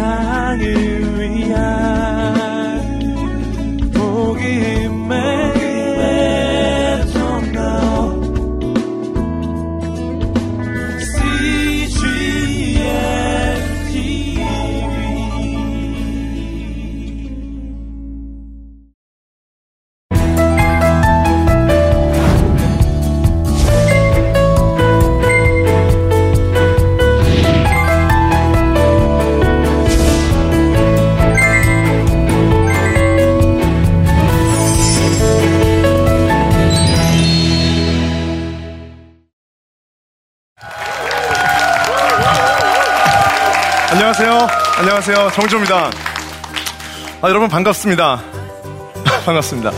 세상을 안녕하세요. 정조입니다. 아, 여러분 반갑습니다. 반갑습니다.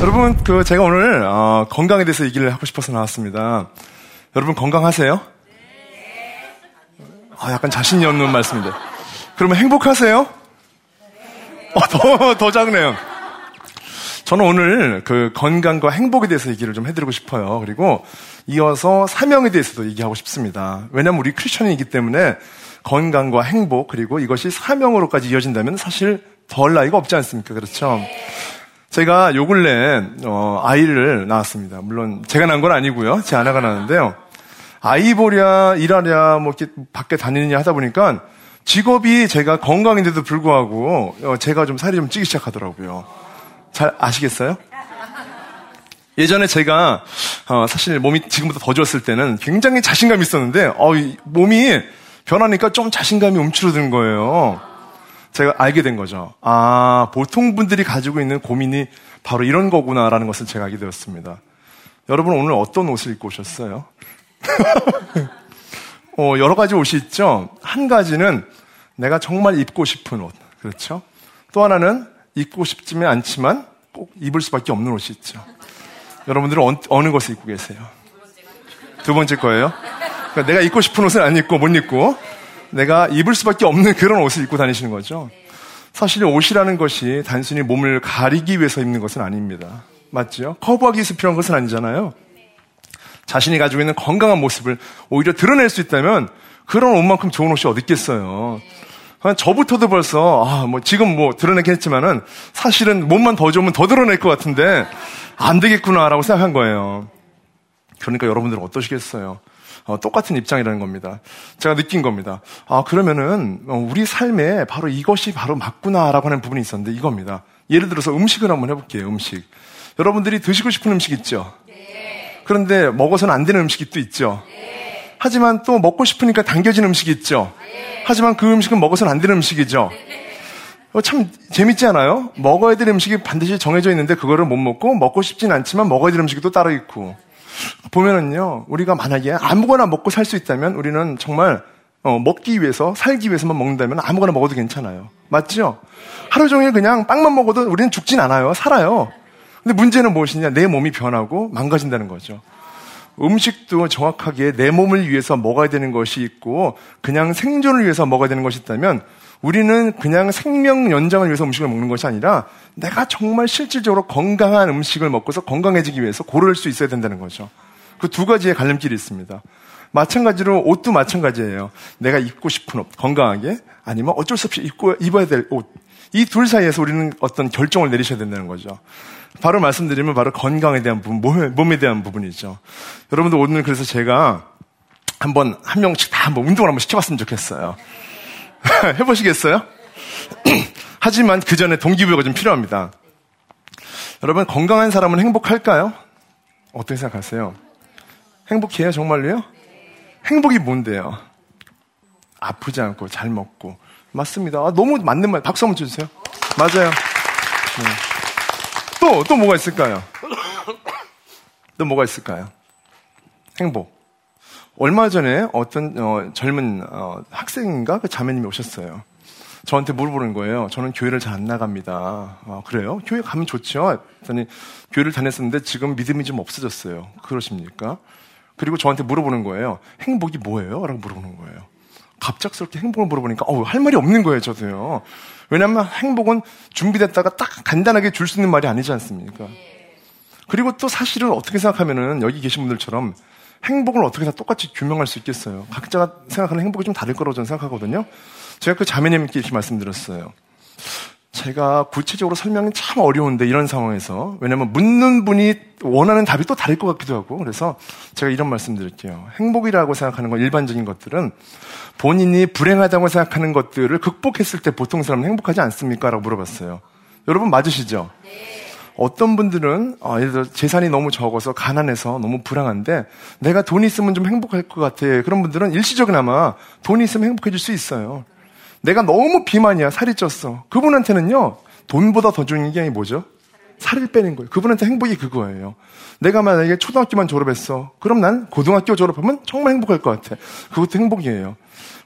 여러분, 그, 제가 오늘, 어, 건강에 대해서 얘기를 하고 싶어서 나왔습니다. 여러분 건강하세요? 아, 약간 자신이 없는 말씀인데. 그러면 행복하세요? 어, 더, 더 작네요. 저는 오늘 그 건강과 행복에 대해서 얘기를 좀 해드리고 싶어요. 그리고 이어서 사명에 대해서도 얘기하고 싶습니다. 왜냐면 우리 크리스천이기 때문에 건강과 행복 그리고 이것이 사명으로까지 이어진다면 사실 덜 나이가 없지 않습니까? 그렇죠? 제가 요 근래 어, 아이를 낳았습니다. 물론 제가 낳은 건 아니고요. 제 아내가 낳았는데요. 아이 보랴, 일하랴, 뭐 이렇게 밖에 다니느냐 하다 보니까 직업이 제가 건강인데도 불구하고 어, 제가 좀 살이 좀 찌기 시작하더라고요. 잘 아시겠어요? 예전에 제가 어, 사실 몸이 지금보다 더 좋았을 때는 굉장히 자신감이 있었는데 어, 몸이 변하니까 좀 자신감이 움츠러드는 거예요. 제가 알게 된 거죠. 아, 보통 분들이 가지고 있는 고민이 바로 이런 거구나라는 것을 제가 알게 되었습니다. 여러분 오늘 어떤 옷을 입고 오셨어요? 어, 여러 가지 옷이 있죠. 한 가지는 내가 정말 입고 싶은 옷. 그렇죠? 또 하나는 입고 싶지는 않지만 꼭 입을 수밖에 없는 옷이 있죠. 여러분들은 어, 어느 것을 입고 계세요? 두 번째 거예요. 그러니까 내가 입고 싶은 옷을 안 입고 못 입고 내가 입을 수밖에 없는 그런 옷을 입고 다니시는 거죠. 사실 옷이라는 것이 단순히 몸을 가리기 위해서 입는 것은 아닙니다. 맞죠? 커버하기 위해서 필요한 것은 아니잖아요. 자신이 가지고 있는 건강한 모습을 오히려 드러낼 수 있다면 그런 옷만큼 좋은 옷이 어디 있겠어요. 저부터도 벌써 아 뭐 지금 뭐 드러내긴 했지만은 사실은 몸만 더 좋으면 더 드러낼 것 같은데 안 되겠구나라고 생각한 거예요. 그러니까 여러분들은 어떠시겠어요? 어, 똑같은 입장이라는 겁니다. 제가 느낀 겁니다. 아 그러면은 어, 우리 삶에 바로 이것이 바로 맞구나라고 하는 부분이 있었는데 이겁니다. 예를 들어서 음식을 한번 해볼게요. 음식. 여러분들이 드시고 싶은 음식 있죠? 그런데 먹어서는 안 되는 음식이 또 있죠. 하지만 또 먹고 싶으니까 당겨진 음식이 있죠. 하지만 그 음식은 먹어서는 안 되는 음식이죠. 어, 참 재밌지 않아요? 먹어야 될 음식이 반드시 정해져 있는데 그거를 못 먹고 먹고 싶진 않지만 먹어야 될 음식이 또 따로 있고 보면은요 우리가 만약에 아무거나 먹고 살 수 있다면 우리는 정말 어, 먹기 위해서 살기 위해서만 먹는다면 아무거나 먹어도 괜찮아요. 맞죠? 하루 종일 그냥 빵만 먹어도 우리는 죽진 않아요. 살아요. 근데 문제는 무엇이냐? 내 몸이 변하고 망가진다는 거죠. 음식도 정확하게 내 몸을 위해서 먹어야 되는 것이 있고 그냥 생존을 위해서 먹어야 되는 것이 있다면 우리는 그냥 생명 연장을 위해서 음식을 먹는 것이 아니라 내가 정말 실질적으로 건강한 음식을 먹고서 건강해지기 위해서 고를 수 있어야 된다는 거죠. 그 두 가지의 갈림길이 있습니다. 마찬가지로 옷도 마찬가지예요. 내가 입고 싶은 옷, 건강하게 아니면 어쩔 수 없이 입고 입어야 될 옷. 이 둘 사이에서 우리는 어떤 결정을 내리셔야 된다는 거죠. 바로 말씀드리면 바로 건강에 대한 부분, 몸에, 대한 부분이죠. 여러분들 오늘 그래서 제가 한번 한 명씩 다 한번 운동을 한번 시켜봤으면 좋겠어요. 해보시겠어요? 하지만 그 전에 동기부여가 좀 필요합니다. 여러분 건강한 사람은 행복할까요? 어떻게 생각하세요? 행복해요 정말로요? 행복이 뭔데요? 아프지 않고 잘 먹고 맞습니다. 아, 너무 맞는 말 박수 한번 쳐주세요. 맞아요. 네. 또, 또 뭐가 있을까요? 또 뭐가 있을까요? 행복. 얼마 전에 어떤 어, 젊은 어, 학생인가 그 자매님이 오셨어요. 저한테 물어보는 거예요. 저는 교회를 잘 안 나갑니다. 아, 그래요? 교회 가면 좋죠. 그랬더니 교회를 다녔었는데 지금 믿음이 좀 없어졌어요. 그러십니까? 그리고 저한테 물어보는 거예요. 행복이 뭐예요? 라고 물어보는 거예요. 갑작스럽게 행복을 물어보니까 어, 할 말이 없는 거예요, 저도요. 왜냐하면 행복은 준비됐다가 딱 간단하게 줄 수 있는 말이 아니지 않습니까? 그리고 또 사실은 어떻게 생각하면은 여기 계신 분들처럼 행복을 어떻게 다 똑같이 규명할 수 있겠어요. 각자가 생각하는 행복이 좀 다를 거라고 저는 생각하거든요. 제가 그 자매님께 이렇게 말씀드렸어요. 제가 구체적으로 설명이 참 어려운데 이런 상황에서 왜냐면 묻는 분이 원하는 답이 또 다를 것 같기도 하고 그래서 제가 이런 말씀 드릴게요. 행복이라고 생각하는 건 일반적인 것들은 본인이 불행하다고 생각하는 것들을 극복했을 때 보통 사람은 행복하지 않습니까? 라고 물어봤어요. 여러분 맞으시죠? 네. 어떤 분들은 어, 예를 들어 재산이 너무 적어서 가난해서 너무 불안한데 내가 돈이 있으면 좀 행복할 것 같아. 그런 분들은 일시적이나마 돈이 있으면 행복해질 수 있어요. 내가 너무 비만이야. 살이 쪘어. 그분한테는요. 돈보다 더 중요한 게 뭐죠? 살을 빼는 거예요. 그분한테 행복이 그거예요. 내가 만약에 초등학교만 졸업했어. 그럼 난 고등학교 졸업하면 정말 행복할 것 같아. 그것도 행복이에요.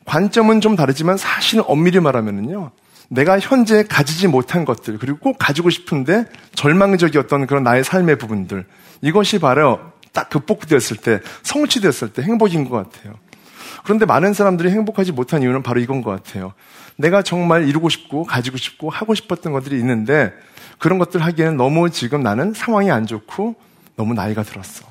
관점은 좀 다르지만 사실은 엄밀히 말하면은요. 내가 현재 가지지 못한 것들, 그리고 꼭 가지고 싶은데 절망적이었던 그런 나의 삶의 부분들, 이것이 바로 딱 극복되었을 때, 성취되었을 때 행복인 것 같아요. 그런데 많은 사람들이 행복하지 못한 이유는 바로 이건 것 같아요. 내가 정말 이루고 싶고, 가지고 싶고, 하고 싶었던 것들이 있는데, 그런 것들 하기에는 너무 지금 나는 상황이 안 좋고, 너무 나이가 들었어.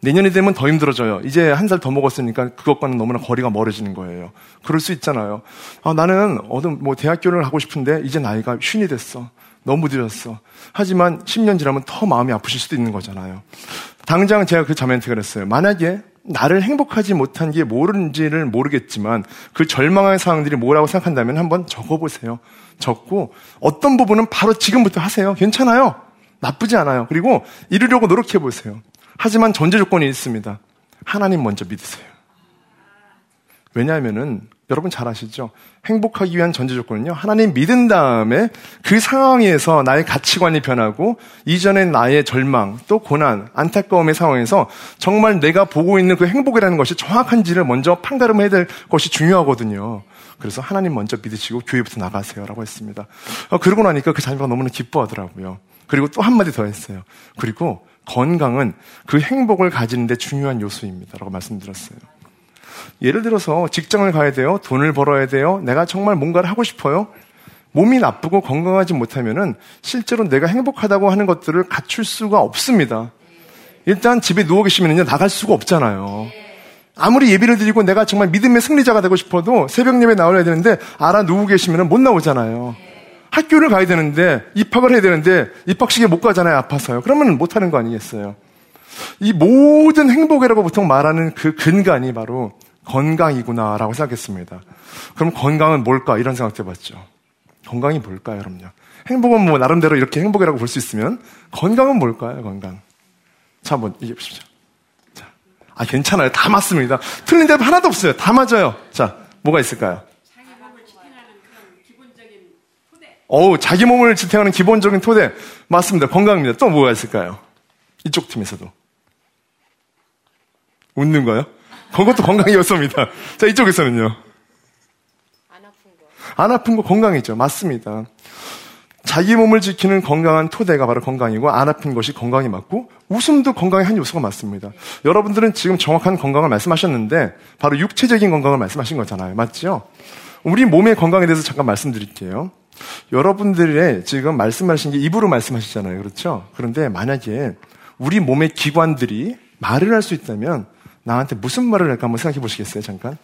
내년이 되면 더 힘들어져요. 이제 한 살 더 먹었으니까 그것과는 너무나 거리가 멀어지는 거예요. 그럴 수 있잖아요. 아, 나는 어떤 뭐 대학교를 하고 싶은데 이제 나이가 쉰이 됐어. 너무 늦었어. 하지만 10년 지나면 더 마음이 아프실 수도 있는 거잖아요. 당장 제가 그 자매한테 그랬어요. 만약에 나를 행복하지 못한 게 뭐는지를 모르겠지만 그 절망의 상황들이 뭐라고 생각한다면 한번 적어보세요. 적고 어떤 부분은 바로 지금부터 하세요. 괜찮아요. 나쁘지 않아요. 그리고 이루려고 노력해보세요. 하지만 전제 조건이 있습니다. 하나님 먼저 믿으세요. 왜냐하면은 여러분 잘 아시죠? 행복하기 위한 전제 조건은요. 하나님 믿은 다음에 그 상황에서 나의 가치관이 변하고 이전의 나의 절망, 또 고난, 안타까움의 상황에서 정말 내가 보고 있는 그 행복이라는 것이 정확한지를 먼저 판가름해야 될 것이 중요하거든요. 그래서 하나님 먼저 믿으시고 교회부터 나가세요라고 했습니다. 어, 그러고 나니까 그 자녀가 너무나 기뻐하더라고요. 그리고 또 한마디 더 했어요. 그리고 건강은 그 행복을 가지는데 중요한 요소입니다. 라고 말씀드렸어요. 예를 들어서 직장을 가야 돼요. 돈을 벌어야 돼요. 내가 정말 뭔가를 하고 싶어요. 몸이 나쁘고 건강하지 못하면은 실제로 내가 행복하다고 하는 것들을 갖출 수가 없습니다. 일단 집에 누워 계시면은요, 나갈 수가 없잖아요. 아무리 예비를 드리고 내가 정말 믿음의 승리자가 되고 싶어도 새벽 예배 나와야 되는데 알아 누워 계시면은 못 나오잖아요. 학교를 가야 되는데 입학을 해야 되는데 입학식에 못 가잖아요. 아파서요. 그러면 못 하는 거 아니겠어요? 이 모든 행복이라고 보통 말하는 그 근간이 바로 건강이구나라고 생각했습니다. 그럼 건강은 뭘까? 이런 생각도 해봤죠. 건강이 뭘까요, 여러분요? 행복은 뭐 나름대로 이렇게 행복이라고 볼 수 있으면 건강은 뭘까요, 건강? 자, 한번 얘기해 보십시오. 자, 아 괜찮아요. 다 맞습니다. 틀린 답 하나도 없어요. 다 맞아요. 자, 뭐가 있을까요? 어우, 자기 몸을 지탱하는 기본적인 토대. 맞습니다. 건강입니다. 또 뭐가 있을까요? 이쪽 팀에서도. 웃는 거요? 그것도 건강의 요소입니다. 자, 이쪽에서는요. 안 아픈 거. 안 아픈 거 건강이죠. 맞습니다. 자기 몸을 지키는 건강한 토대가 바로 건강이고 안 아픈 것이 건강이 맞고 웃음도 건강의 한 요소가 맞습니다. 여러분들은 지금 정확한 건강을 말씀하셨는데 바로 육체적인 건강을 말씀하신 거잖아요. 맞죠? 우리 몸의 건강에 대해서 잠깐 말씀드릴게요. 여러분들의 지금 말씀하신 게 입으로 말씀하시잖아요. 그렇죠? 그런데 만약에 우리 몸의 기관들이 말을 할 수 있다면 나한테 무슨 말을 할까 한번 생각해 보시겠어요? 잠깐.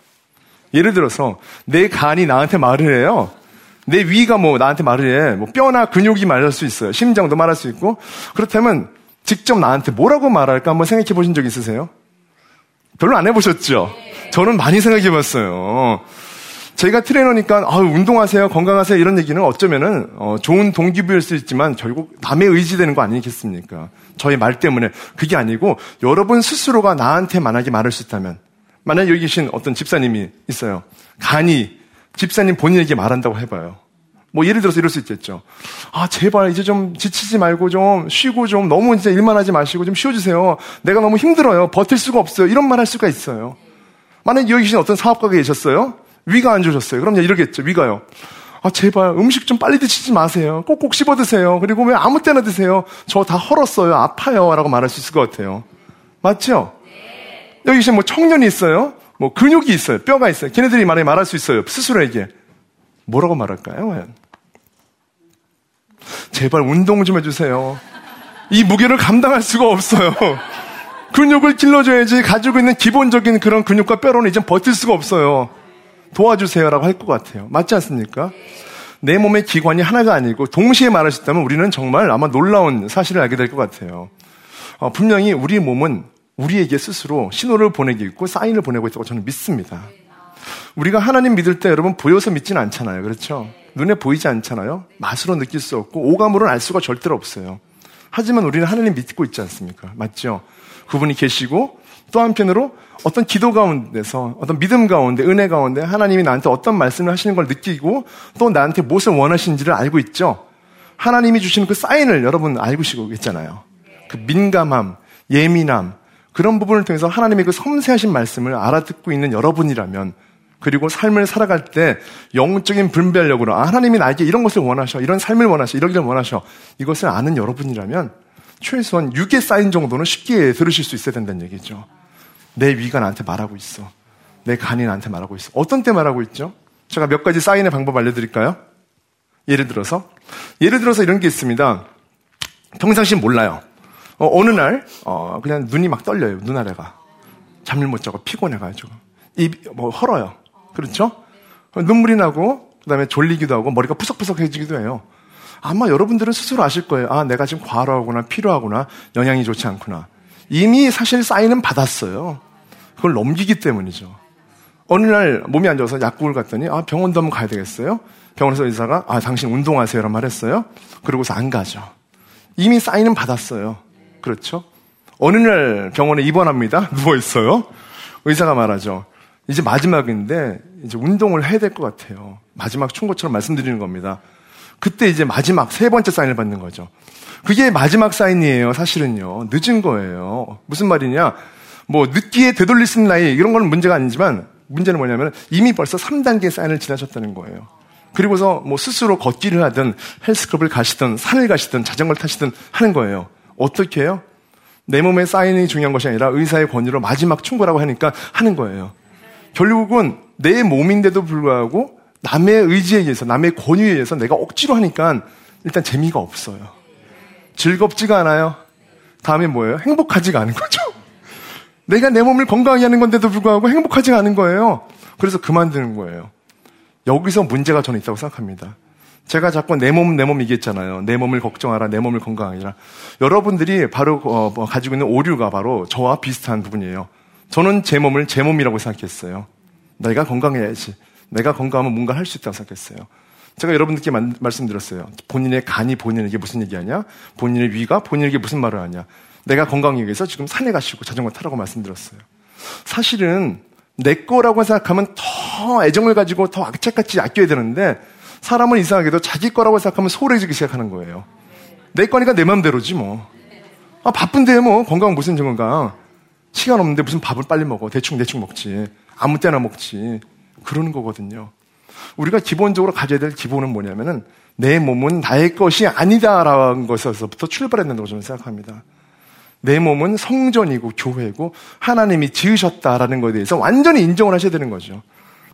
예를 들어서 내 간이 나한테 말을 해요. 내 위가 뭐 나한테 말을 해. 뭐 뼈나 근육이 말할 수 있어요. 심장도 말할 수 있고. 그렇다면 직접 나한테 뭐라고 말할까 한번 생각해 보신 적 있으세요? 별로 안 해보셨죠? 저는 많이 생각해 봤어요. 제가 트레이너니까 아, 운동하세요, 건강하세요 이런 얘기는 어쩌면은 어, 좋은 동기부여일 수 있지만 결국 남의 의지되는 거 아니겠습니까? 저의 말 때문에 그게 아니고 여러분 스스로가 나한테 만약에 말할 수 있다면 만약 여기 계신 어떤 집사님이 있어요. 간이 집사님 본인에게 말한다고 해봐요. 뭐 예를 들어서 이럴 수 있겠죠. 아 제발 이제 좀 지치지 말고 좀 쉬고 좀 너무 이제 일만 하지 마시고 좀 쉬어주세요. 내가 너무 힘들어요. 버틸 수가 없어요. 이런 말 할 수가 있어요. 만약 여기 계신 어떤 사업가가 계셨어요. 위가 안 좋으셨어요. 그럼 이러겠죠. 위가요. 아, 제발 음식 좀 빨리 드시지 마세요. 꼭꼭 씹어 드세요. 그리고 왜 아무 때나 드세요? 저 다 헐었어요. 아파요. 라고 말할 수 있을 것 같아요. 맞죠? 여기 계신 뭐 청년이 있어요. 뭐 근육이 있어요. 뼈가 있어요. 걔네들이 말해 말할 수 있어요. 스스로에게. 뭐라고 말할까요? 과연? 제발 운동 좀 해주세요. 이 무게를 감당할 수가 없어요. 근육을 길러줘야지 가지고 있는 기본적인 그런 근육과 뼈로는 이제 버틸 수가 없어요. 도와주세요라고 할 것 같아요. 맞지 않습니까? 내 몸의 기관이 하나가 아니고 동시에 말하셨다면 우리는 정말 아마 놀라운 사실을 알게 될 것 같아요. 어, 분명히 우리 몸은 우리에게 스스로 신호를 보내고 있고 사인을 보내고 있다고 저는 믿습니다. 우리가 하나님 믿을 때 여러분 보여서 믿지는 않잖아요. 그렇죠? 눈에 보이지 않잖아요. 맛으로 느낄 수 없고 오감으로는 알 수가 절대로 없어요. 하지만 우리는 하나님 믿고 있지 않습니까? 맞죠? 그분이 계시고 또 한편으로 어떤 기도 가운데서 어떤 믿음 가운데 은혜 가운데 하나님이 나한테 어떤 말씀을 하시는 걸 느끼고 또 나한테 무엇을 원하시는지를 알고 있죠. 하나님이 주시는 그 사인을 여러분 알고 계시잖아요. 그 민감함, 예민함 그런 부분을 통해서 하나님의 그 섬세하신 말씀을 알아듣고 있는 여러분이라면 그리고 삶을 살아갈 때 영적인 분별력으로 아, 하나님이 나에게 이런 것을 원하셔, 이런 삶을 원하셔, 이러기를 원하셔 이것을 아는 여러분이라면 최소한 6의 사인 정도는 쉽게 들으실 수 있어야 된다는 얘기죠. 내 위가 나한테 말하고 있어. 내 간이 나한테 말하고 있어. 어떤 때 말하고 있죠? 제가 몇 가지 사인의 방법 알려드릴까요? 예를 들어서, 예를 들어서 이런 게 있습니다. 평상시 몰라요. 어, 느 날, 어, 그냥 눈이 막 떨려요. 눈 아래가. 잠을 못 자고 피곤해가지고. 입, 뭐, 헐어요. 그렇죠? 눈물이 나고, 그 다음에 졸리기도 하고, 머리가 푸석푸석해지기도 해요. 아마 여러분들은 스스로 아실 거예요. 아, 내가 지금 과로하구나, 피로하구나, 영양이 좋지 않구나. 이미 사실 사인은 받았어요. 그걸 넘기기 때문이죠. 어느 날 몸이 안 좋아서 약국을 갔더니 아 병원도 한번 가야 되겠어요. 병원에서 의사가 아 당신 운동하세요라고 말했어요. 그러고서 안 가죠. 이미 사인은 받았어요. 그렇죠? 어느 날 병원에 입원합니다. 누워 있어요. 의사가 말하죠. 이제 마지막인데 이제 운동을 해야 될 것 같아요. 마지막 충고처럼 말씀드리는 겁니다. 그때 이제 마지막 세 번째 사인을 받는 거죠. 그게 마지막 사인이에요, 사실은요. 늦은 거예요. 무슨 말이냐? 뭐, 늦기에 되돌릴 수 있는 나이, 이런 건 문제가 아니지만, 문제는 뭐냐면, 이미 벌써 3단계 사인을 지나셨다는 거예요. 그리고서 뭐 스스로 걷기를 하든, 헬스클럽을 가시든, 산을 가시든, 자전거를 타시든 하는 거예요. 어떻게 해요? 내 몸의 사인이 중요한 것이 아니라 의사의 권유로 마지막 충고라고 하니까 하는 거예요. 결국은 내 몸인데도 불구하고 남의 의지에 의해서, 남의 권유에 의해서 내가 억지로 하니까 일단 재미가 없어요. 즐겁지가 않아요. 다음에 뭐예요? 행복하지가 않은 거죠. 내가 내 몸을 건강하게 하는 건데도 불구하고 행복하지가 않은 거예요. 그래서 그만두는 거예요. 여기서 문제가 저는 있다고 생각합니다. 제가 자꾸 내 몸, 내 몸 얘기했잖아요. 내 몸을 걱정하라, 내 몸을 건강하라. 여러분들이 바로 어, 뭐 가지고 있는 오류가 바로 저와 비슷한 부분이에요. 저는 제 몸을 제 몸이라고 생각했어요. 내가 건강해야지. 내가 건강하면 뭔가 할 수 있다고 생각했어요. 제가 여러분들께 만, 말씀드렸어요. 본인의 간이 본인에게 무슨 얘기하냐? 본인의 위가 본인에게 무슨 말을 하냐? 내가 건강하기 위해서 지금 산에 가시고 자전거 타라고 말씀드렸어요. 사실은 내 거라고 생각하면 더 애정을 가지고 더 악착같이 아껴야 되는데 사람은 이상하게도 자기 거라고 생각하면 소홀해지기 시작하는 거예요. 내 거니까 내 맘대로지 뭐. 아, 바쁜데 뭐 건강 무슨 건강. 시간 없는데 무슨 밥을 빨리 먹어. 대충 대충 먹지. 아무 때나 먹지. 그러는 거거든요. 우리가 기본적으로 가져야 될 기본은 뭐냐면은 내 몸은 나의 것이 아니다라는 것에서부터 출발해야 된다고 저는 생각합니다. 내 몸은 성전이고 교회고 하나님이 지으셨다라는 것에 대해서 완전히 인정을 하셔야 되는 거죠.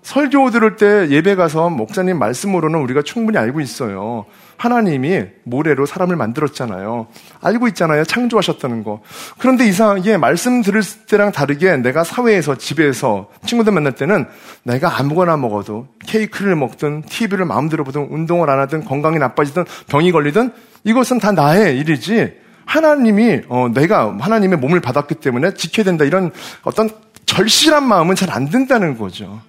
설교 들을 때 예배 가서 목사님 말씀으로는 우리가 충분히 알고 있어요. 하나님이 모래로 사람을 만들었잖아요. 알고 있잖아요. 창조하셨다는 거. 그런데 이상하게 말씀 들을 때랑 다르게 내가 사회에서 집에서 친구들 만날 때는 내가 아무거나 먹어도 케이크를 먹든 TV를 마음대로 보든 운동을 안 하든 건강이 나빠지든 병이 걸리든 이것은 다 나의 일이지 하나님이 어, 내가 하나님의 몸을 받았기 때문에 지켜야 된다 이런 어떤 절실한 마음은 잘 안 된다는 거죠.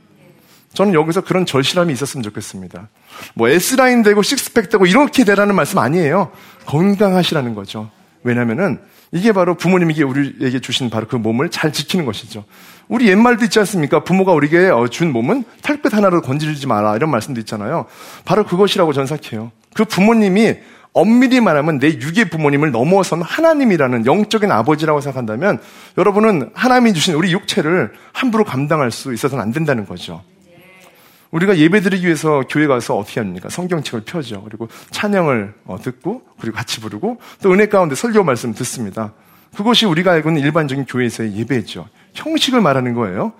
저는 여기서 그런 절실함이 있었으면 좋겠습니다. 뭐 S라인 되고 식스팩 되고 이렇게 되라는 말씀 아니에요. 건강하시라는 거죠. 왜냐면은 이게 바로 부모님이 우리에게 주신 바로 그 몸을 잘 지키는 것이죠. 우리 옛말도 있지 않습니까? 부모가 우리에게 어, 준 몸은 털끝 하나로 건질지 마라 이런 말씀도 있잖아요. 바로 그것이라고 저는 생각해요. 그 부모님이 엄밀히 말하면 내 육의 부모님을 넘어선 하나님이라는 영적인 아버지라고 생각한다면 여러분은 하나님이 주신 우리 육체를 함부로 감당할 수 있어서는 안 된다는 거죠. 우리가 예배드리기 위해서 교회 가서 어떻게 합니까? 성경책을 펴죠. 그리고 찬양을 어, 듣고 그리고 같이 부르고 또 은혜 가운데 설교 말씀 듣습니다. 그것이 우리가 알고 있는 일반적인 교회에서의 예배죠. 형식을 말하는 거예요.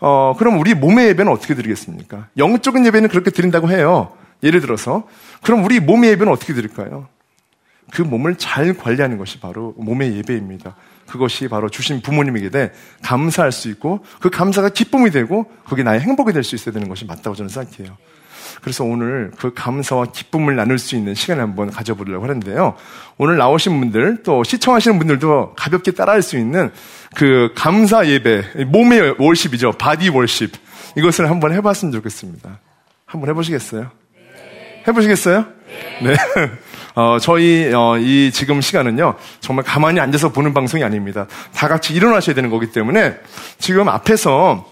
어, 그럼 우리 몸의 예배는 어떻게 드리겠습니까? 영적인 예배는 그렇게 드린다고 해요. 예를 들어서. 그럼 우리 몸의 예배는 어떻게 드릴까요? 그 몸을 잘 관리하는 것이 바로 몸의 예배입니다. 그것이 바로 주신 부모님에게 대 감사할 수 있고 그 감사가 기쁨이 되고 그게 나의 행복이 될 수 있어야 되는 것이 맞다고 저는 생각해요. 그래서 오늘 그 감사와 기쁨을 나눌 수 있는 시간을 한번 가져보려고 하는데요. 오늘 나오신 분들 또 시청하시는 분들도 가볍게 따라할 수 있는 그 감사 예배, 몸의 worship이죠. Body worship. 이것을 한번 해봤으면 좋겠습니다. 한번 해보시겠어요? 해보시겠어요? 네. 어, 저희 어, 이 지금 시간은요 정말 가만히 앉아서 보는 방송이 아닙니다. 다 같이 일어나셔야 되는 거기 때문에 지금 앞에서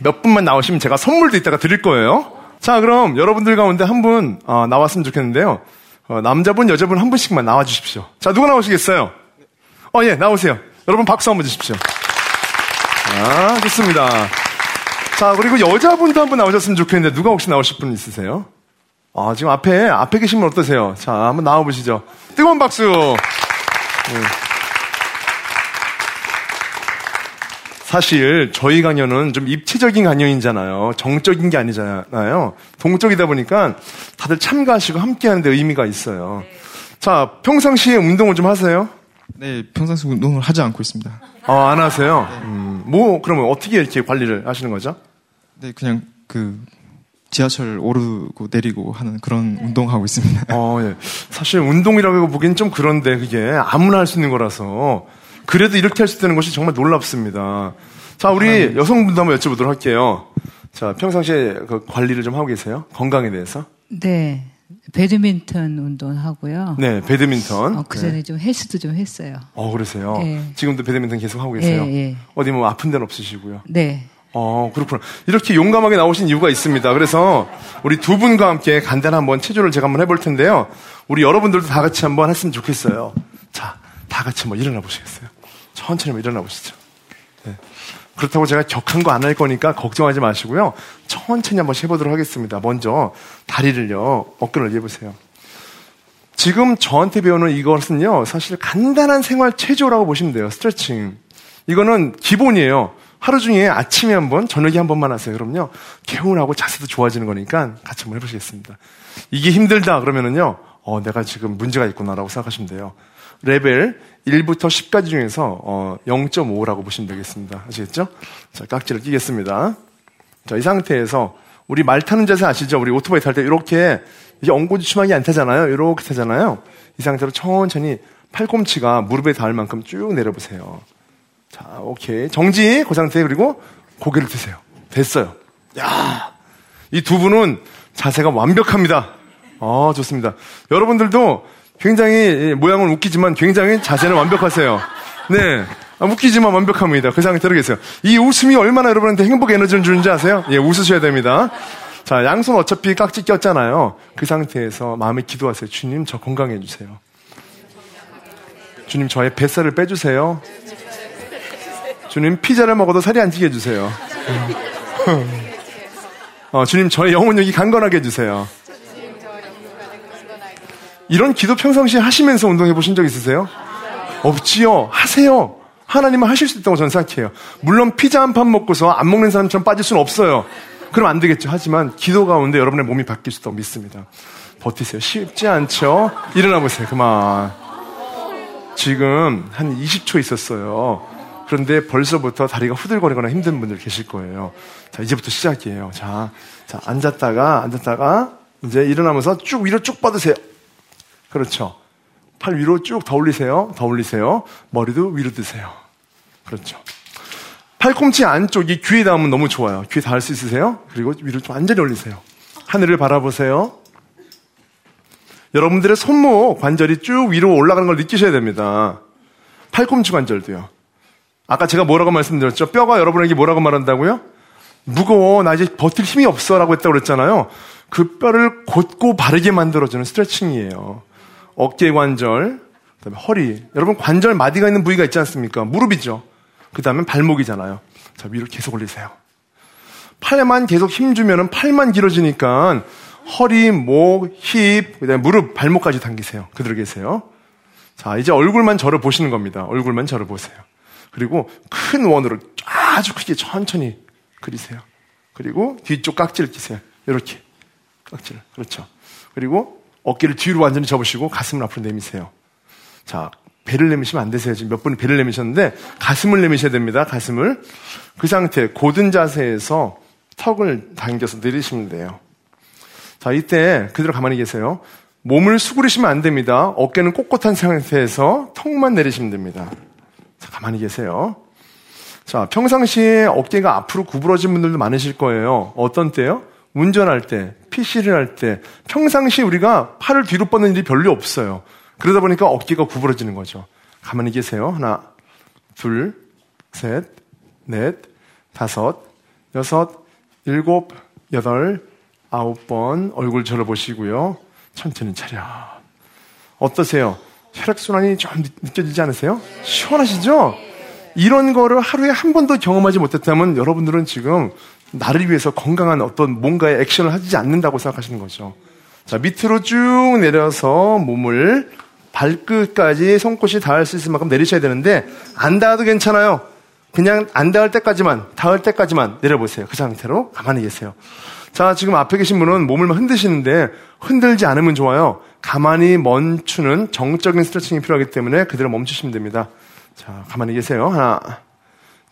몇 분만 나오시면 제가 선물도 이따가 드릴 거예요. 자, 그럼 여러분들 가운데 한분 어, 나왔으면 좋겠는데요. 어, 남자분, 여자분 한 분씩만 나와 주십시오. 자, 누가 나오시겠어요? 어, 예, 나오세요. 여러분 박수 한번 주십시오. 아, 좋습니다. 자, 그리고 여자분도 한분 나오셨으면 좋겠는데 누가 혹시 나오실 분 있으세요? 아, 지금 앞에, 앞에 계시면 어떠세요? 자, 한번 나와보시죠. 뜨거운 박수! 네. 사실 저희 강연은 좀 입체적인 강연이잖아요. 정적인 게 아니잖아요. 동적이다 보니까 다들 참가하시고 함께 하는데 의미가 있어요. 자, 평상시에 운동을 좀 하세요? 네, 평상시 운동을 하지 않고 있습니다. 아, 안 하세요? 음, 뭐, 그러면 어떻게 이렇게 관리를 하시는 거죠? 네, 그냥 그 지하철 오르고 내리고 하는 그런 운동하고 있습니다. 어, 예. 사실 운동이라고 보기엔 좀 그런데 그게 아무나 할 수 있는 거라서 그래도 이렇게 할 수 있다는 것이 정말 놀랍습니다. 자, 우리 여성분도 한번 여쭤보도록 할게요. 자, 평상시에 그 관리를 좀 하고 계세요? 건강에 대해서? 네. 배드민턴 운동하고요. 네, 배드민턴. 어, 그 전에 네. 좀 헬스도 좀 했어요. 어, 그러세요? 예. 지금도 배드민턴 계속 하고 계세요? 예, 예. 어디 뭐 아픈 데는 없으시고요? 네. 어, 그렇구나. 이렇게 용감하게 나오신 이유가 있습니다. 그래서 우리 두 분과 함께 간단한 한번 체조를 제가 한번 해볼 텐데요. 우리 여러분들도 다 같이 한번 했으면 좋겠어요. 자, 다 같이 한번 일어나 보시겠어요? 천천히 한번 일어나 보시죠. 네. 그렇다고 제가 격한 거 안 할 거니까 걱정하지 마시고요. 천천히 한번 해보도록 하겠습니다. 먼저 다리를요, 어깨를 해보세요. 지금 저한테 배우는 이것은요, 사실 간단한 생활 체조라고 보시면 돼요. 스트레칭. 이거는 기본이에요. 하루 중에 아침에 한 번, 저녁에 한 번만 하세요. 그럼요. 개운하고 자세도 좋아지는 거니까 같이 한번 해보시겠습니다. 이게 힘들다 그러면은요, 어, 내가 지금 문제가 있구나라고 생각하시면 돼요. 레벨 1부터 10까지 중에서 어, 0.5라고 보시면 되겠습니다. 아시겠죠? 자, 깍지를 끼겠습니다. 자, 이 상태에서 우리 말 타는 자세 아시죠? 우리 오토바이 탈 때 이렇게 이게 엉고주춤하게 안 타잖아요. 이렇게 타잖아요. 이 상태로 천천히 팔꿈치가 무릎에 닿을 만큼 쭉 내려보세요. 자, 오케이. 정지, 그 상태, 그리고 고개를 드세요. 됐어요. 야, 이 두 분은 자세가 완벽합니다. 아, 좋습니다. 여러분들도 굉장히 모양은 웃기지만 굉장히 자세는 완벽하세요. 네. 아, 웃기지만 완벽합니다. 그 상태로 계세요. 이 웃음이 얼마나 여러분한테 행복 에너지를 주는지 아세요? 예, 웃으셔야 됩니다. 자, 양손 어차피 깍지 꼈잖아요. 그 상태에서 마음에 기도하세요. 주님, 저 건강해 주세요. 주님, 저의 뱃살을 빼주세요. 주님, 피자를 먹어도 살이 안 찌게 해주세요. 어, 주님, 저의 영혼력이 강건하게 해주세요. 이런 기도 평상시에 하시면서 운동해 보신 적 있으세요? 없지요? 하세요. 하나님은 하실 수 있다고 저는 생각해요. 물론 피자 한 판 먹고서 안 먹는 사람처럼 빠질 수는 없어요. 그럼 안 되겠죠. 하지만 기도 가운데 여러분의 몸이 바뀔 수 있다고 믿습니다. 버티세요. 쉽지 않죠? 일어나 보세요. 그만. 지금 한 20초 있었어요. 그런데 벌써부터 다리가 후들거리거나 힘든 분들 계실 거예요. 자, 이제부터 시작이에요. 자, 자, 앉았다가, 앉았다가, 이제 일어나면서 쭉 위로 쭉 뻗으세요. 그렇죠. 팔 위로 쭉 더 올리세요. 더 올리세요. 머리도 위로 드세요. 그렇죠. 팔꿈치 안쪽이 귀에 닿으면 너무 좋아요. 귀에 닿을 수 있으세요? 그리고 위로 좀 완전히 올리세요. 하늘을 바라보세요. 여러분들의 손목 관절이 쭉 위로 올라가는 걸 느끼셔야 됩니다. 팔꿈치 관절도요. 아까 제가 뭐라고 말씀드렸죠? 뼈가 여러분에게 뭐라고 말한다고요? 무거워. 나 이제 버틸 힘이 없어. 라고 했다고 그랬잖아요. 그 뼈를 곧고 바르게 만들어주는 스트레칭이에요. 어깨 관절, 그 다음에 허리. 여러분 관절 마디가 있는 부위가 있지 않습니까? 무릎이죠. 그 다음에 발목이잖아요. 자, 위로 계속 올리세요. 팔만 계속 힘주면은 팔만 길어지니까 허리, 목, 힙, 그 다음에 무릎, 발목까지 당기세요. 그대로 계세요. 자, 이제 얼굴만 저를 보시는 겁니다. 얼굴만 저를 보세요. 그리고 큰 원으로 쫙 아주 크게 천천히 그리세요. 그리고 뒤쪽 깍지를 끼세요. 이렇게. 깍지를. 그렇죠. 그리고 어깨를 뒤로 완전히 접으시고 가슴을 앞으로 내미세요. 자, 배를 내미시면 안 되세요. 지금 몇 분이 배를 내미셨는데 가슴을 내미셔야 됩니다. 가슴을. 그 상태, 고든 자세에서 턱을 당겨서 내리시면 돼요. 자, 이때 그대로 가만히 계세요. 몸을 수그리시면 안 됩니다. 어깨는 꼿꼿한 상태에서 턱만 내리시면 됩니다. 자, 가만히 계세요. 자, 평상시에 어깨가 앞으로 구부러진 분들도 많으실 거예요. 어떤 때요? 운전할 때, PC를 할 때, 평상시 우리가 팔을 뒤로 뻗는 일이 별로 없어요. 그러다 보니까 어깨가 구부러지는 거죠. 가만히 계세요. 하나, 둘, 셋, 넷, 다섯, 여섯, 일곱, 여덟, 아홉 번 얼굴 절어 보시고요. 천천히 차려. 어떠세요? 혈액순환이 좀 느껴지지 않으세요? 시원하시죠? 이런 거를 하루에 한 번도 경험하지 못했다면 여러분들은 지금 나를 위해서 건강한 어떤 뭔가의 액션을 하지 않는다고 생각하시는 거죠. 자, 밑으로 쭉 내려서 몸을 발끝까지 손끝이 닿을 수 있을 만큼 내리셔야 되는데 안 닿아도 괜찮아요. 그냥 안 닿을 때까지만, 닿을 때까지만 내려보세요. 그 상태로 가만히 계세요. 자, 지금 앞에 계신 분은 몸을 흔드시는데 흔들지 않으면 좋아요. 가만히 멈추는 정적인 스트레칭이 필요하기 때문에 그대로 멈추시면 됩니다. 자, 가만히 계세요. 하나,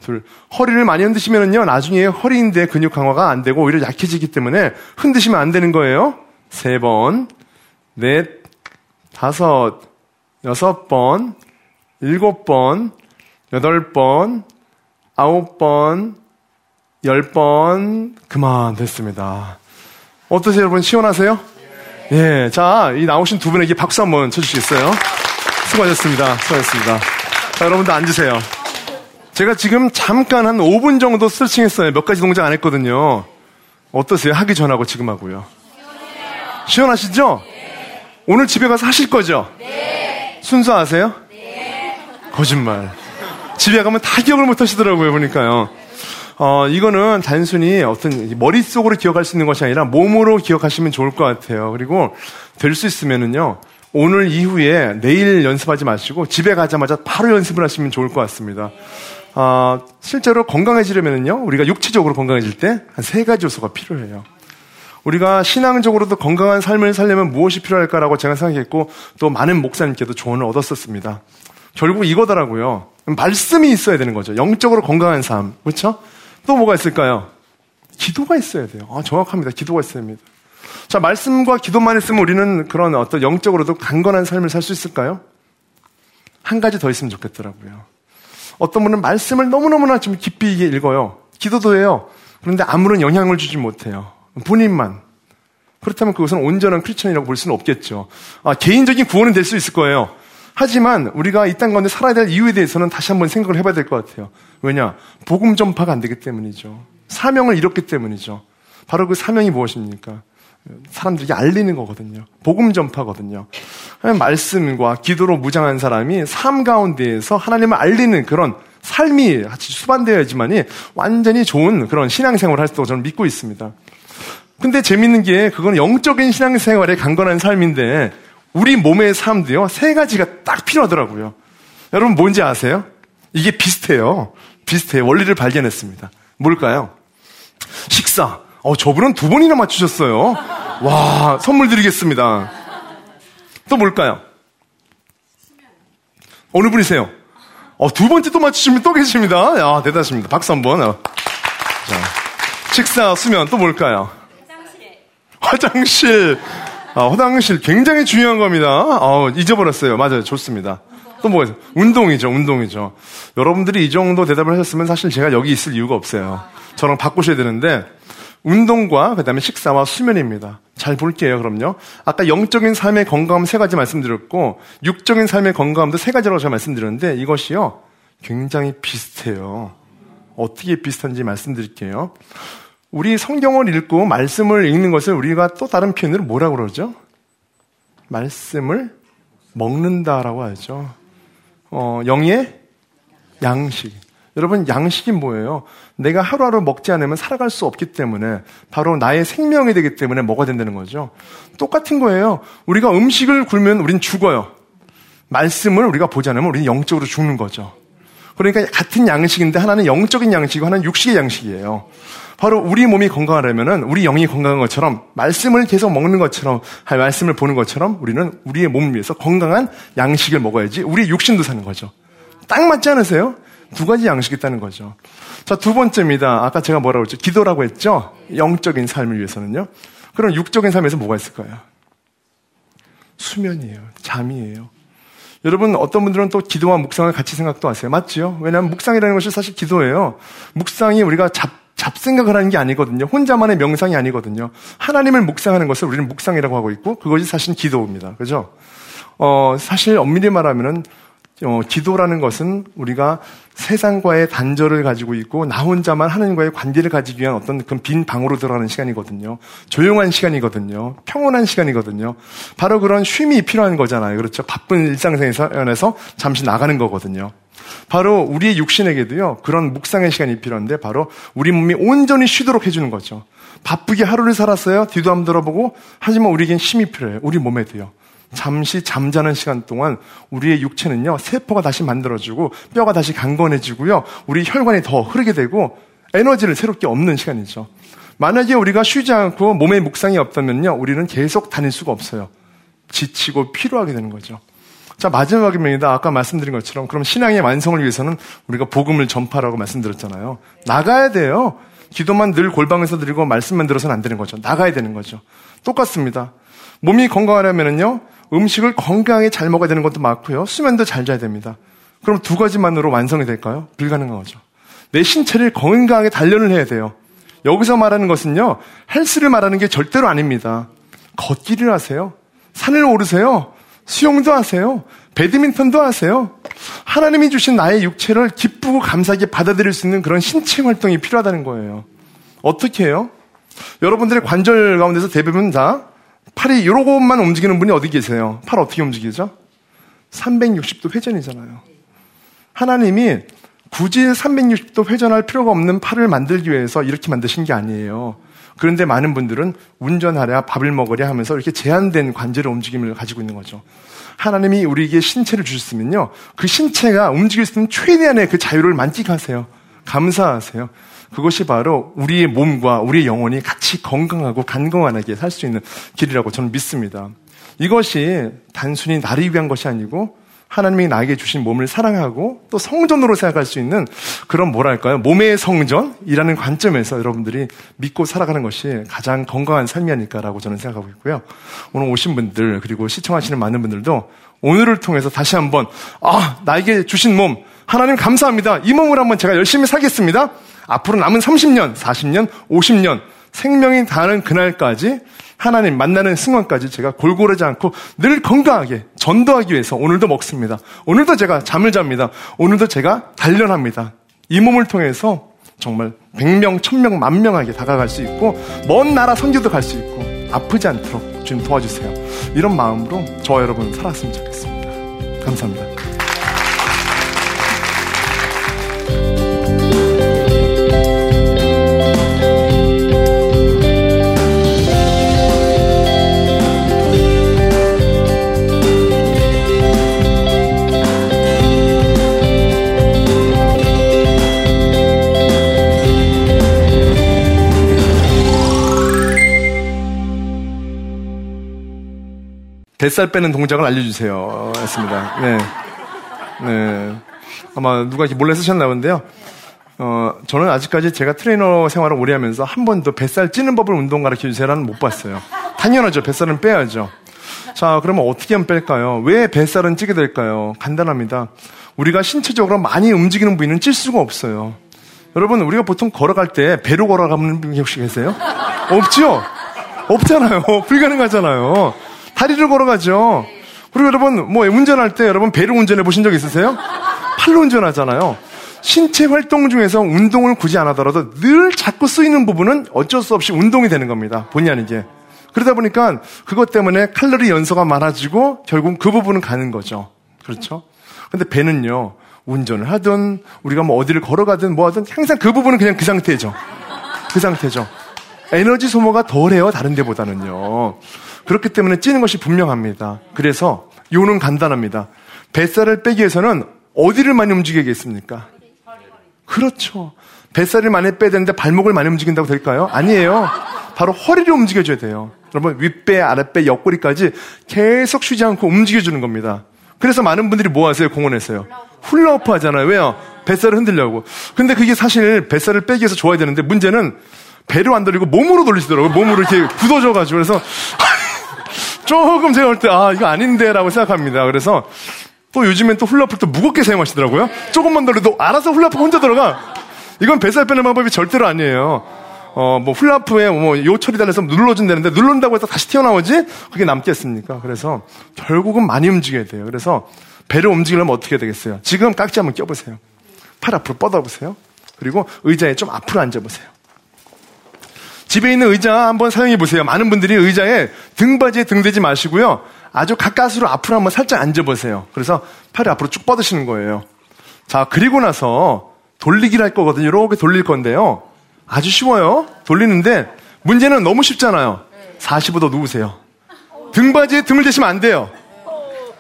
둘. 허리를 많이 흔드시면은요, 나중에 허리인데 근육 강화가 안 되고 오히려 약해지기 때문에 흔드시면 안 되는 거예요. 세 번, 넷, 다섯, 여섯 번, 일곱 번, 여덟 번, 아홉 번, 열 번, 그만 됐습니다. 어떠세요, 여러분? 시원하세요? 예. 자, 이 나오신 두 분에게 박수 한번 쳐주시겠어요? 수고하셨습니다. 수고하셨습니다. 자, 여러분들 앉으세요. 제가 지금 잠깐 한 5분 정도 스트레칭 했어요. 몇 가지 동작 안 했거든요. 어떠세요? 하기 전하고 지금 하고요. 시원하시죠? 오늘 집에 가서 하실 거죠? 순수하세요? 거짓말. 집에 가면 다 기억을 못 하시더라고요, 보니까요. 어, 이거는 단순히 어떤 머릿속으로 기억할 수 있는 것이 아니라 몸으로 기억하시면 좋을 것 같아요. 그리고 될 수 있으면은요, 오늘 이후에 내일 연습하지 마시고 집에 가자마자 바로 연습을 하시면 좋을 것 같습니다. 어, 실제로 건강해지려면요, 우리가 육체적으로 건강해질 때 한 세 가지 요소가 필요해요. 우리가 신앙적으로도 건강한 삶을 살려면 무엇이 필요할까라고 제가 생각했고 또 많은 목사님께도 조언을 얻었었습니다. 결국 이거더라고요. 말씀이 있어야 되는 거죠. 영적으로 건강한 삶. 그렇죠? 또 뭐가 있을까요? 기도가 있어야 돼요. 아, 정확합니다. 기도가 있어야 합니다. 자, 말씀과 기도만 있으면 우리는 그런 어떤 영적으로도 강건한 삶을 살 수 있을까요? 한 가지 더 있으면 좋겠더라고요. 어떤 분은 말씀을 너무너무나 좀 깊이 읽어요. 기도도 해요. 그런데 아무런 영향을 주지 못해요. 본인만. 그렇다면 그것은 온전한 크리스천이라고 볼 수는 없겠죠. 아, 개인적인 구원은 될 수 있을 거예요. 하지만 우리가 이 땅 가운데 살아야 될 이유에 대해서는 다시 한번 생각을 해봐야 될 것 같아요. 왜냐? 복음 전파가 안 되기 때문이죠. 사명을 잃었기 때문이죠. 바로 그 사명이 무엇입니까? 사람들에게 알리는 거거든요. 복음 전파거든요. 말씀과 기도로 무장한 사람이 삶 가운데에서 하나님을 알리는 그런 삶이 같이 수반되어야지만이 완전히 좋은 그런 신앙생활을 할 수 있다고 저는 믿고 있습니다. 근데 재밌는 게 그건 영적인 신앙생활의 강건한 삶인데 우리 몸의 삶도요 세 가지가 딱 필요하더라고요. 여러분 뭔지 아세요? 이게 비슷해요. 비슷해요. 원리를 발견했습니다. 뭘까요? 식사. 어, 저분은 두 번이나 맞추셨어요. 와, 선물 드리겠습니다. 또 뭘까요? 어느 분이세요? 어, 두 번째 또 맞추시면 또 계십니다. 야, 대단하십니다. 박수 한 번. 어. 자, 식사, 수면, 또 뭘까요? 화장실. 아, 화장실 굉장히 중요한 겁니다. 아, 잊어버렸어요. 맞아요. 좋습니다. 또 뭐가 있어요? 운동이죠, 운동이죠. 여러분들이 이 정도 대답을 하셨으면 사실 제가 여기 있을 이유가 없어요. 저랑 바꾸셔야 되는데, 운동과 그 다음에 식사와 수면입니다. 잘 볼게요, 그럼요. 아까 영적인 삶의 건강함 세 가지 말씀드렸고, 육적인 삶의 건강함도 세 가지라고 제가 말씀드렸는데, 이것이요, 굉장히 비슷해요. 어떻게 비슷한지 말씀드릴게요. 우리 성경을 읽고 말씀을 읽는 것을 우리가 또 다른 표현으로 뭐라고 그러죠? 말씀을 먹는다라고 하죠. 어, 영의 양식. 여러분, 양식이 뭐예요? 내가 하루하루 먹지 않으면 살아갈 수 없기 때문에 바로 나의 생명이 되기 때문에 먹어야 된다는 거죠. 똑같은 거예요. 우리가 음식을 굴면 우린 죽어요. 말씀을 우리가 보지 않으면 우리는 영적으로 죽는 거죠. 그러니까 같은 양식인데 하나는 영적인 양식이고 하나는 육식의 양식이에요. 바로 우리 몸이 건강하려면은 우리 영이 건강한 것처럼 말씀을 계속 먹는 것처럼 할 말씀을 보는 것처럼 우리는 우리의 몸을 위해서 건강한 양식을 먹어야지 우리 육신도 사는 거죠. 딱 맞지 않으세요? 두 가지 양식이 있다는 거죠. 자, 두 번째입니다. 아까 제가 뭐라고 했죠? 기도라고 했죠? 영적인 삶을 위해서는요. 그럼 육적인 삶에서 뭐가 있을까요? 수면이에요. 잠이에요. 여러분 어떤 분들은 또 기도와 묵상을 같이 생각도 하세요. 맞지요? 왜냐하면 묵상이라는 것이 사실 기도예요. 묵상이 우리가 잡 잡생각을 하는 게 아니거든요. 혼자만의 명상이 아니거든요. 하나님을 묵상하는 것을 우리는 묵상이라고 하고 있고 그것이 사실 기도입니다. 그죠? 어, 사실 엄밀히 말하면은 어, 기도라는 것은 우리가 세상과의 단절을 가지고 있고 나 혼자만 하나님과의 관계를 가지기 위한 어떤 그빈 방으로 들어가는 시간이거든요. 조용한 시간이거든요. 평온한 시간이거든요. 바로 그런 쉼이 필요한 거잖아요. 그렇죠. 바쁜 일상생활에서 잠시 나가는 거거든요. 바로 우리의 육신에게도요, 그런 묵상의 시간이 필요한데, 바로 우리 몸이 온전히 쉬도록 해주는 거죠. 바쁘게 하루를 살았어요. 뒤도 한번 들어보고, 하지만 우리에겐 힘이 필요해요. 우리 몸에도요. 잠시 잠자는 시간 동안 우리의 육체는요, 세포가 다시 만들어지고, 뼈가 다시 강건해지고요, 우리 혈관이 더 흐르게 되고, 에너지를 새롭게 얻는 시간이죠. 만약에 우리가 쉬지 않고 몸에 묵상이 없다면요, 우리는 계속 다닐 수가 없어요. 지치고 피로하게 되는 거죠. 자, 마지막 입니다. 아까 말씀드린 것처럼, 그럼 신앙의 완성을 위해서는 우리가 복음을 전파라고 말씀드렸잖아요. 나가야 돼요. 기도만 늘 골방에서 드리고 말씀만 들어서는 안 되는 거죠. 나가야 되는 거죠. 똑같습니다. 몸이 건강하려면요, 음식을 건강하게 잘 먹어야 되는 것도 많고요. 수면도 잘 자야 됩니다. 그럼 두 가지만으로 완성이 될까요? 불가능한 거죠. 내 신체를 건강하게 단련을 해야 돼요. 여기서 말하는 것은요, 헬스를 말하는 게 절대로 아닙니다. 걷기를 하세요. 산을 오르세요. 수영도 하세요. 배드민턴도 하세요. 하나님이 주신 나의 육체를 기쁘고 감사하게 받아들일 수 있는 그런 신체 활동이 필요하다는 거예요. 어떻게 해요? 여러분들의 관절 가운데서 대부분 다 팔이 이러고만 움직이는 분이 어디 계세요? 팔 어떻게 움직이죠? 360도 회전이잖아요. 하나님이 굳이 360도 회전할 필요가 없는 팔을 만들기 위해서 이렇게 만드신 게 아니에요. 그런데 많은 분들은 운전하랴 밥을 먹으랴 하면서 이렇게 제한된 관절의 움직임을 가지고 있는 거죠. 하나님이 우리에게 신체를 주셨으면요. 그 신체가 움직일 수 있는 최대한의 그 자유를 만끽하세요. 감사하세요. 그것이 바로 우리의 몸과 우리의 영혼이 같이 건강하고 간건하게 살 수 있는 길이라고 저는 믿습니다. 이것이 단순히 나를 위한 것이 아니고 하나님이 나에게 주신 몸을 사랑하고 또 성전으로 생각할 수 있는 그런 뭐랄까요? 몸의 성전이라는 관점에서 여러분들이 믿고 살아가는 것이 가장 건강한 삶이 아닐까라고 저는 생각하고 있고요. 오늘 오신 분들 그리고 시청하시는 많은 분들도 오늘을 통해서 다시 한번 아, 나에게 주신 몸 하나님 감사합니다. 이 몸을 한번 제가 열심히 살겠습니다. 앞으로 남은 30년, 40년, 50년 생명이 다하는 그날까지 하나님 만나는 순간까지 제가 골고르지 않고 늘 건강하게 전도하기 위해서 오늘도 먹습니다. 오늘도 제가 잠을 잡니다. 오늘도 제가 단련합니다. 이 몸을 통해서 정말 100명, 1000명, 만명하게 다가갈 수 있고 먼 나라 선교도 갈 수 있고 아프지 않도록 주님 도와주세요. 이런 마음으로 저와 여러분 살았으면 좋겠습니다. 감사합니다. 뱃살 빼는 동작을 알려주세요. 했습니다. 네. 네. 아마 누가 이렇게 몰래 쓰셨나 본데요. 어, 저는 아직까지 제가 트레이너 생활을 오래 하면서 한 번도 뱃살 찌는 법을 운동 가르쳐 주세요라는 못 봤어요. 당연하죠. 뱃살은 빼야죠. 자, 그러면 어떻게 하면 뺄까요? 왜 뱃살은 찌게 될까요? 간단합니다. 우리가 신체적으로 많이 움직이는 부위는 찔 수가 없어요. 여러분, 우리가 보통 걸어갈 때 배로 걸어가는 분이 혹시 계세요? 없죠? 없잖아요. 불가능하잖아요. 다리를 걸어가죠. 그리고 여러분, 뭐, 운전할 때 여러분 배를 운전해 보신 적 있으세요? 팔로 운전하잖아요. 신체 활동 중에서 운동을 굳이 안 하더라도 늘 자꾸 쓰이는 부분은 어쩔 수 없이 운동이 되는 겁니다. 본의 아니게. 그러다 보니까 그것 때문에 칼로리 연소가 많아지고 결국 그 부분은 가는 거죠. 그렇죠? 근데 배는요, 운전을 하든 우리가 뭐 어디를 걸어가든 뭐 하든 항상 그 부분은 그냥 그 상태죠. 그 상태죠. 에너지 소모가 덜해요, 다른 데보다는요. 그렇기 때문에 찌는 것이 분명합니다. 그래서 요는 간단합니다. 뱃살을 빼기 위해서는 어디를 많이 움직이겠습니까? 그렇죠. 뱃살을 많이 빼야 되는데 발목을 많이 움직인다고 될까요? 아니에요. 바로 허리를 움직여줘야 돼요. 여러분, 윗배, 아랫배, 옆구리까지 계속 쉬지 않고 움직여주는 겁니다. 그래서 많은 분들이 뭐 하세요? 공원에서요. 훌라후프 하잖아요. 왜요? 뱃살을 흔들려고. 근데 그게 사실 뱃살을 빼기 위해서 좋아야 되는데 문제는 배로 안 돌리고 몸으로 돌리시더라고요. 몸으로 이렇게 굳어져가지고. 그래서 조금 제가 볼 때, 아, 이거 아닌데라고 생각합니다. 그래서 또 요즘엔 또 훌라후프를 또 무겁게 사용하시더라고요. 조금만 돌려도 알아서 훌라후프 혼자 들어가. 이건 뱃살 빼는 방법이 절대로 아니에요. 어, 뭐, 훌라후프에 뭐, 요 처리 달래서 눌러준다는데, 누른다고 해서 다시 튀어나오지? 그게 남겠습니까? 그래서, 결국은 많이 움직여야 돼요. 그래서, 배를 움직이려면 어떻게 되겠어요? 지금 깍지 한번 껴보세요. 팔 앞으로 뻗어보세요. 그리고 의자에 좀 앞으로 앉아보세요. 집에 있는 의자 한번 사용해 보세요. 많은 분들이 의자에 등받이에 등대지 마시고요. 아주 가까스로 앞으로 한번 살짝 앉아 보세요. 그래서 팔을 앞으로 쭉 뻗으시는 거예요. 자, 그리고 나서 돌리기를 할 거거든요. 이렇게 돌릴 건데요. 아주 쉬워요. 돌리는데 문제는 너무 쉽잖아요. 45도 누우세요. 등받이에 등을 대시면 안 돼요.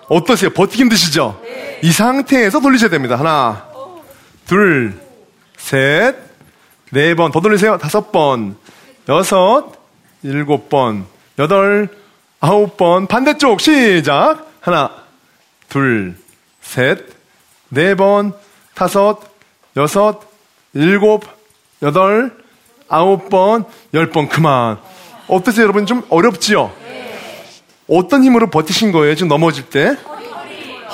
어떠세요? 버티기 힘드시죠? 이 상태에서 돌리셔야 됩니다. 하나, 둘, 셋, 네 번. 더 돌리세요. 다섯 번, 여섯, 일곱 번, 여덟, 아홉 번. 반대쪽 시작. 하나, 둘, 셋, 네 번, 다섯, 여섯, 일곱, 여덟, 아홉 번, 열 번. 그만. 어떠세요, 여러분? 좀 어렵지요? 어떤 힘으로 버티신 거예요? 지금 넘어질 때?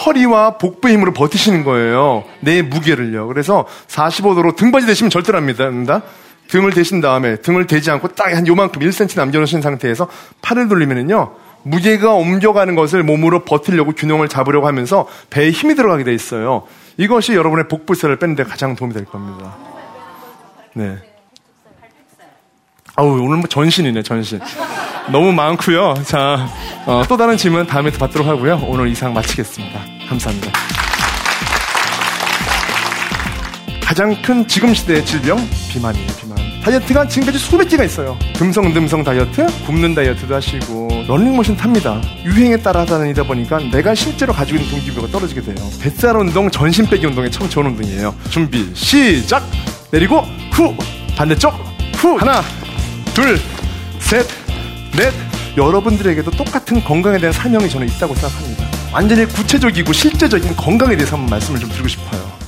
허리와 복부 힘으로 버티시는 거예요. 내 무게를요. 그래서 45도로 등받이 대시면 절대로 안 됩니다. 등을 대신 다음에 등을 대지 않고 딱 한 요만큼 1cm 남겨놓으신 상태에서 팔을 돌리면은요. 무게가 옮겨가는 것을 몸으로 버티려고 균형을 잡으려고 하면서 배에 힘이 들어가게 돼 있어요. 이것이 여러분의 복부살을 빼는 데 가장 도움이 될 겁니다. 네. 아우, 오늘 뭐 전신이네, 전신. 너무 많고요. 자, 어, 또 다른 질문 다음에 또 받도록 하고요. 오늘 이상 마치겠습니다. 감사합니다. 가장 큰 지금 시대의 질병 비만이에요. 비만. 다이어트가 지금까지 수백 개가 있어요. 듬성듬성 다이어트, 굶는 다이어트도 하시고 런닝머신 탑니다. 유행에 따라 다니다 보니까 내가 실제로 가지고 있는 동기부여가 떨어지게 돼요. 뱃살 운동, 전신 빼기 운동에 참 좋은 운동이에요. 준비 시작. 내리고 후 반대쪽 후 하나 둘셋 넷. 여러분들에게도 똑같은 건강에 대한 사명이 저는 있다고 생각합니다. 완전히 구체적이고 실제적인 건강에 대해서 한번 말씀을 좀 드리고 싶어요.